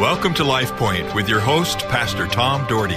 Welcome to Life Point with your host, Pastor Tom Dougherty.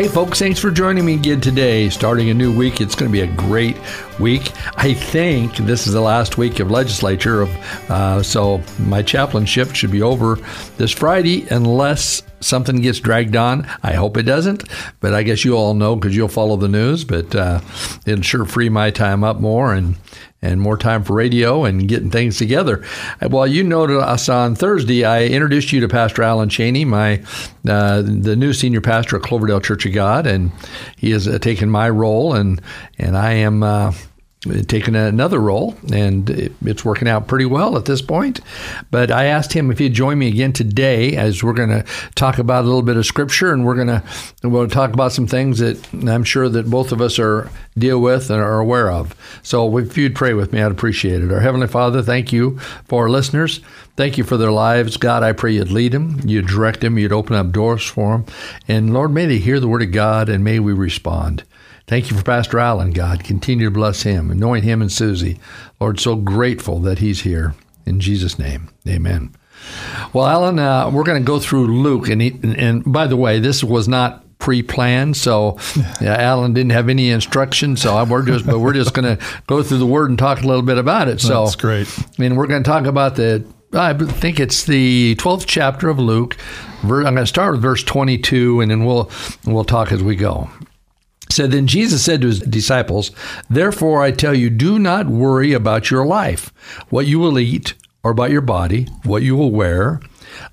Hey, folks, thanks for joining me again today. Starting a new week, it's going to be a great week. I think this is the last week of legislature, uh, so my chaplainship should be over this Friday unless something gets dragged on. I hope it doesn't, but I guess you all know because you'll follow the news. But uh, it'll sure free my time up more and and more time for radio and getting things together. Well, you noted us on Thursday. I introduced you to Pastor Alan Cheney, my uh, the new senior pastor at Cloverdale Church of God, and he has uh, taken my role, and and I am. Uh, taken another role, and it's working out pretty well at this point. But I asked him if he'd join me again today, as we're going to talk about a little bit of scripture, and we're going to we'll talk about some things that I'm sure that both of us are deal with and are aware of. So if you'd pray with me, I'd appreciate it. Our Heavenly Father, thank you for our listeners. Thank you for their lives. God, I pray you'd lead them, you'd direct them, you'd open up doors for them. And Lord, may they hear the word of God and may we respond. Thank you for Pastor Alan, God. Continue to bless him, anoint him and Susie. Lord, so grateful that he's here. In Jesus' name, amen. Well, Alan, uh, we're going to go through Luke. And, he, and by the way, this was not pre-planned. So yeah, Alan didn't have any instructions. So we're just, but we're just going to go through the word and talk a little bit about it. So that's great. And we're going to talk about the. I think it's the twelfth chapter of Luke. I'm going to start with verse twenty-two, and then we'll we'll talk as we go said, Then Jesus said to his disciples, Therefore I tell you, do not worry about your life, what you will eat, or about your body, what you will wear.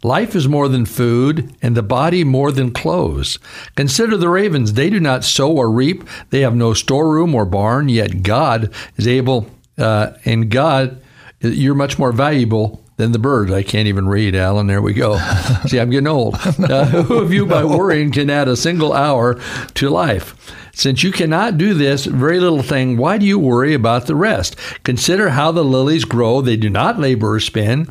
Life is more than food, and the body more than clothes. Consider the ravens. They do not sow or reap, they have no storeroom or barn, yet God is able, uh, and God, you're much more valuable than the birds. I can't even read, Alan. There we go. See, I'm getting old. Uh, who of you, by worrying, can add a single hour to life? Since you cannot do this very little thing, why do you worry about the rest? Consider how the lilies grow. They do not labor or spin.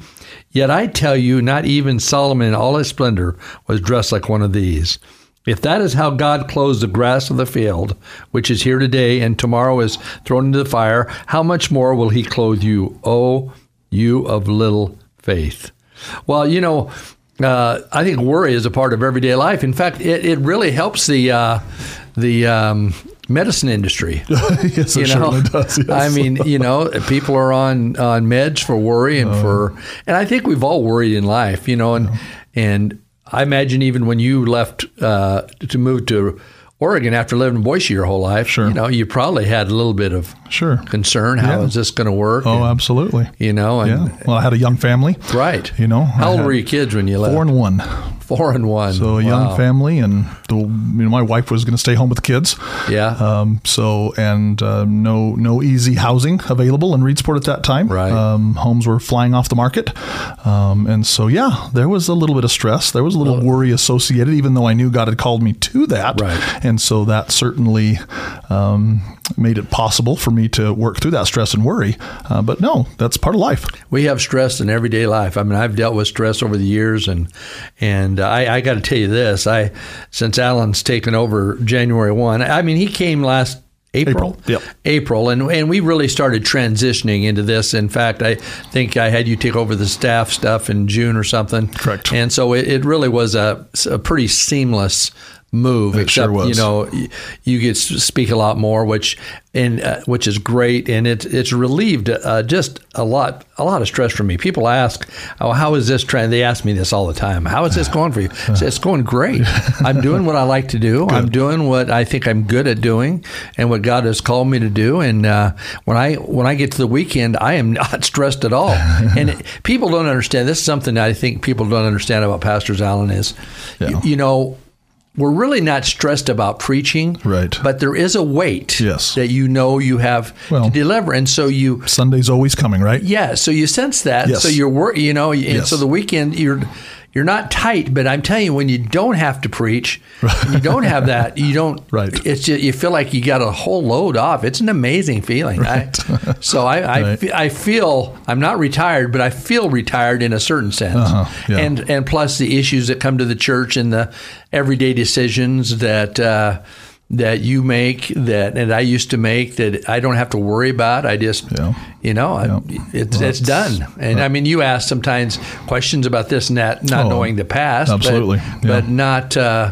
Yet I tell you, not even Solomon in all his splendor was dressed like one of these. If that is how God clothes the grass of the field, which is here today and tomorrow is thrown into the fire, how much more will he clothe you, O you of little faith? Well, you know, uh, I think worry is a part of everyday life. In fact, it, it really helps the uh, the um, medicine industry. yes, you know? does. Yes. I mean, you know, people are on on meds for worry and uh, for, and I think we've all worried in life, you know, and yeah. and I imagine even when you left uh, to move to Oregon after living in Boise your whole life, sure. you know, you probably had a little bit of sure concern. How yeah. is this going to work? Oh, and, absolutely. You know, and, yeah. Well, I had a young family. Right. You know, how old were your kids when you left? Four and one. Four and one. So a wow. young family, and the, you know, my wife was going to stay home with the kids. Yeah. Um, so and uh, no no easy housing available in Reedsport at that time. Right. Um, homes were flying off the market, um, and so yeah, there was a little bit of stress. There was a little worry associated, even though I knew God had called me to that. Right. And so that certainly um, made it possible for me to work through that stress and worry. Uh, but no, that's part of life. We have stress in everyday life. I mean, I've dealt with stress over the years, and and I, I got to tell you this: I since Alan's taken over January one, I mean, he came last April. April. Yep. April. And, and we really started transitioning into this. In fact, I think I had you take over the staff stuff in June or something. Correct. And so it, it really was a, a pretty seamless move. It except sure you know you get speak a lot more, which and uh, which is great, and it's it's relieved uh, just a lot a lot of stress for me. People ask, "Oh, how is this trend?" They ask me this all the time. How is this going for you? So it's going great. I'm doing what I like to do. Good. I'm doing what I think I'm good at doing, and what God has called me to do. And uh, when I when I get to the weekend, I am not stressed at all. and it, people don't understand. This is something I think people don't understand about pastors. Alan is, yeah. you, you know we're really not stressed about preaching, right? But there is a weight, yes. that you know you have well, to deliver, and so you Sunday's always coming, right? Yeah, so you sense that, yes. so you're work, you know, and yes. so the weekend you're you're not tight, but I'm telling you, when you don't have to preach, you don't have that, you don't. right. It's just you feel like you got a whole load off. It's an amazing feeling. Right. I, so I I, right. I, feel I'm not retired, but I feel retired in a certain sense. Uh-huh. Yeah. And and plus the issues that come to the church and the everyday decisions that. Uh, that you make that and I used to make that I don't have to worry about. I just, Yeah. you know, I- Yeah. it's, Well, it's done. And I mean, you ask sometimes questions about this and that, not Oh, knowing the past, but- absolutely. but, Yeah. not. Uh,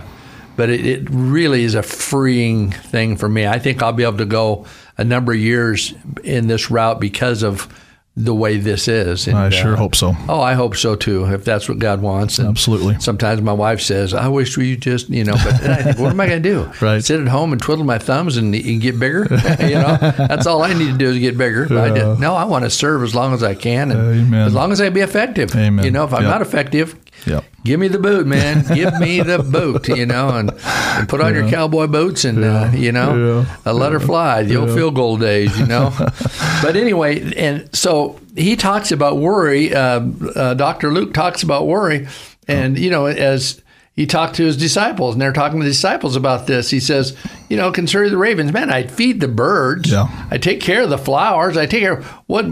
but it, it really is a freeing thing for me. I think I'll be able to go a number of years in this route because of the way this is. And, I sure uh, hope so. Oh, I hope so too. If that's what God wants, And Absolutely. Sometimes my wife says, "I wish we just, you know," but I think, what am I going to do? Right. Sit at home and twiddle my thumbs and, and get bigger? you know, that's all I need to do is get bigger. I did, no, I want to serve as long as I can, and Amen. as long as I be effective. Amen. You know, if I'm Yep. not effective. Yep. Give me the boot, man. Give me the boot, you know, and, and put on your cowboy boots and, uh, you know, Yeah. uh, let her fly, the old field goal days, you know. but anyway, and so he talks about worry. Uh, uh, Dr. Luke talks about worry. And, you know, as he talked to his disciples, and they're talking to the disciples about this, he says, you know, concerning the ravens, man, I feed the birds. Yeah. I take care of the flowers. I take care of what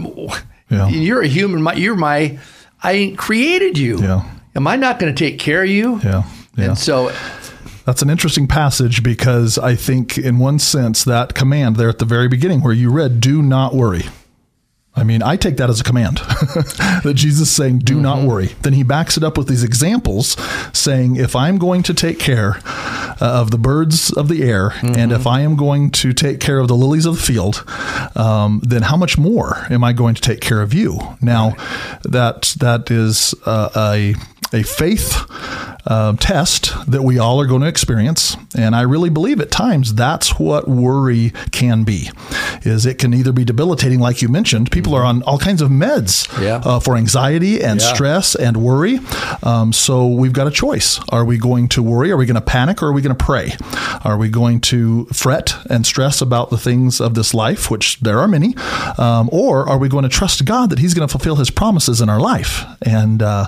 Yeah. you're a human. my- You're my, I created you. Yeah. Am I not going to take care of you? Yeah. Yeah. And so, That's an interesting passage because I think, in one sense, that command there at the very beginning where you read, do not worry. I mean, I take that as a command that Jesus is saying, do not worry. Then he backs it up with these examples saying, if I'm going to take care uh, of the birds of the air and if I am going to take care of the lilies of the field, um, then how much more am I going to take care of you? Now, that that is uh, a a faith uh, test that we all are going to experience and i really believe at times that's what worry can be is it can either be debilitating like you mentioned people are on all kinds of meds Yeah. uh, for anxiety and Yeah. stress and worry um, so we've got a choice are we going to worry are we going to panic or are we going to pray are we going to fret and stress about the things of this life which there are many um, or are we going to trust god that he's going to fulfill his promises in our life and uh,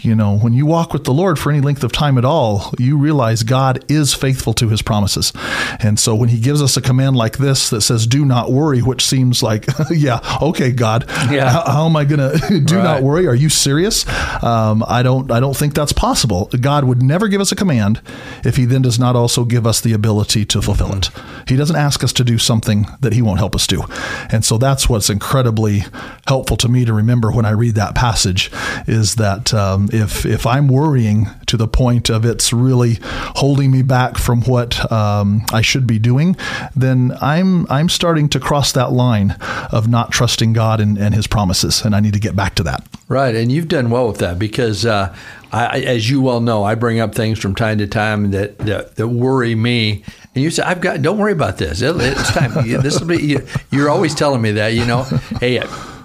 you know when you walk with the lord for any length of time at all you realize god is faithful to his promises. And so when he gives us a command like this that says do not worry which seems like yeah okay god. Yeah. how, how am i going to do not worry? Are you serious? Um, i don't i don't think that's possible. God would never give us a command if he then does not also give us the ability to fulfill it. He doesn't ask us to do something that he won't help us do. And so that's what's incredibly helpful to me to remember when i read that passage is that um, if if i'm worrying to the point of it's really holding me back from what um, i should be doing then i'm i'm starting to cross that line of not trusting god and, and his promises and i need to get back to that right. And you've done well with that because, uh, I, as you well know, I bring up things from time to time that, that, that worry me. And you say, I've got, don't worry about this. It- It's time. this will be, you- you're always telling me that, you know, hey,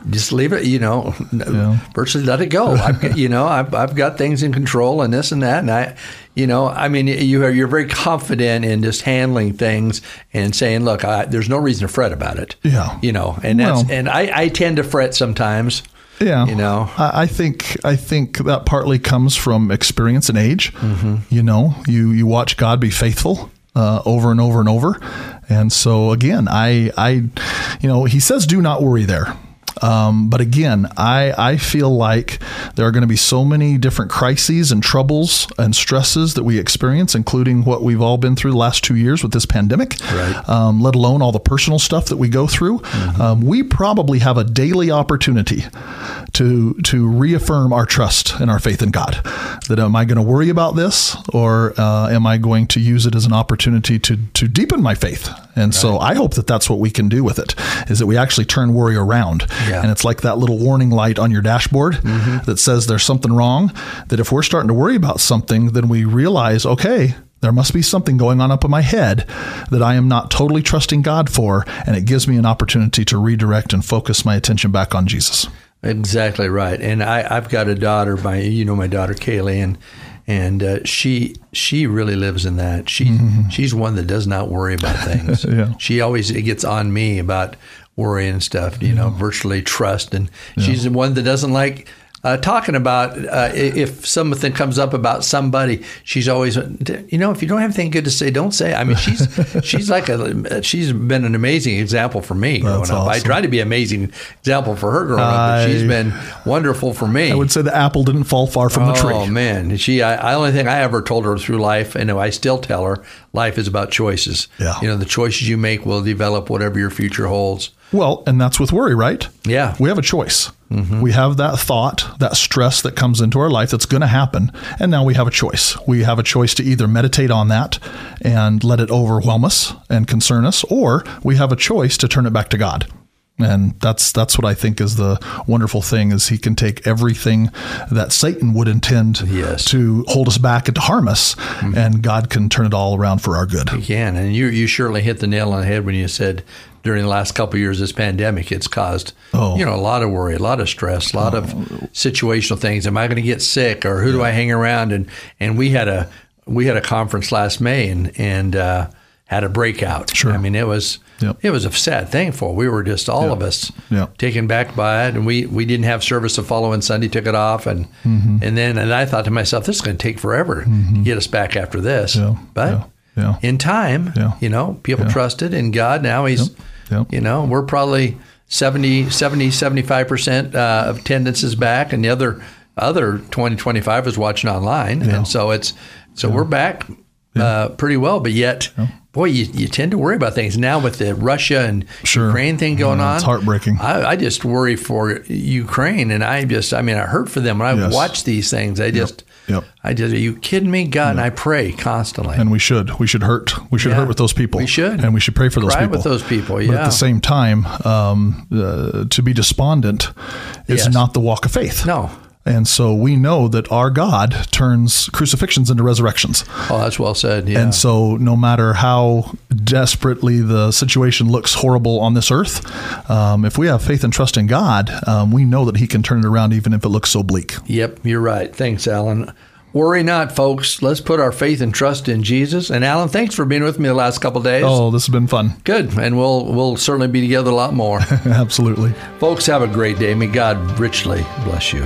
just leave it, you know, virtually let it go. I've, you know, I've, I've got things in control and this and that. And I, you know, I mean, you are, you're very confident in just handling things and saying, look, I, there's no reason to fret about it. Yeah. You know, and that's, Well- and I, I tend to fret sometimes. Yeah, You know? I, I think I think that partly comes from experience and age. Mm-hmm. You know, you you watch God be faithful uh, over and over and over, and so again, I I, you know, He says, "Do not worry." There. Um, but again, I, I feel like there are going to be so many different crises and troubles and stresses that we experience, including what we've all been through the last two years with this pandemic, Right. um, let alone all the personal stuff that we go through. Um, we probably have a daily opportunity to to reaffirm our trust and our faith in God. That am I going to worry about this, or uh, am I going to use it as an opportunity to to deepen my faith? And so I hope that that's what we can do with it. Is that we actually turn worry around, Yeah. and it's like that little warning light on your dashboard that says there's something wrong. That if we're starting to worry about something, then we realize, okay. There must be something going on up in my head that I am not totally trusting God for, and it gives me an opportunity to redirect and focus my attention back on Jesus. Exactly right. And I, I've got a daughter, my you know my daughter Kaylee, and and uh, she she really lives in that. She she's one that does not worry about things. Yeah. She always it gets on me about worry and stuff. You know, virtually trust, and she's the one that doesn't like uh, talking about uh, if something comes up about somebody, she's always, you know, if you don't have anything good to say, don't say. It. I mean, she's she's like a she's been an amazing example for me growing That's up. I awesome. try to be an amazing example for her growing up, but she's I- been wonderful for me. I would say the apple didn't fall far from the tree. Oh man, she. I, I only thing I ever told her through life, and I still tell her, life is about choices. Yeah. You know, the choices you make will develop whatever your future holds. Well, and that's with worry, right? Yeah. We have a choice. Mm-hmm. We have that thought, that stress that comes into our life that's going to happen. And now we have a choice. We have a choice to either meditate on that and let it overwhelm us and concern us, or we have a choice to turn it back to God. And that's that's what I think is the wonderful thing is he can take everything that Satan would intend Yes. to hold us back and to harm us, mm-hmm. and God can turn it all around for our good. You can, and you you surely hit the nail on the head when you said during the last couple of years this pandemic it's caused Oh. you know a lot of worry, a lot of stress, a lot of situational things. Am I going to get sick, or who do I hang around? And and we had a we had a conference last May and and uh, had a breakout. Sure. I mean it was Yep. it was a sad thing for we were just all of us Yep. taken back by it, and we we didn't have service the following Sunday, took it off, and Mm-hmm. and then and I thought to myself, this is going to take forever to get us back after this, Yeah. but Yeah. Yeah. in time, Yeah. you know, people trusted in God. Now he's, Yep. you know, we're probably 70, 70 75% uh, of attendance is back, and the other other 20, 25 is watching online. And so it's, so we're back uh, pretty well, but yet, boy, you, you tend to worry about things now with the Russia and Sure. Ukraine thing going Yeah, on. it's heartbreaking. I, I just worry for Ukraine, and I just, I mean, I hurt for them when I Yes. watch these things. I just, Yep. I just, are you kidding me, God? And I pray constantly. and we should we should hurt we should Yeah. hurt with those people We should. and we should pray for those Cry people with those people, but yeah. at the same time um, uh, to be despondent is Yes. not the walk of faith No. And so we know that our God turns crucifixions into resurrections Oh, that's well said. Yeah. and so no matter how desperately the situation looks horrible on this earth um, if we have faith and trust in God um, we know that he can turn it around even if it looks so bleak yep, you're right. Thanks, Alan. Worry not, folks. Let's put our faith and trust in Jesus. And Alan, thanks for being with me the last couple days. oh this has been fun Good, and we'll we'll certainly be together a lot more. absolutely folks, have a great day. May God richly bless you.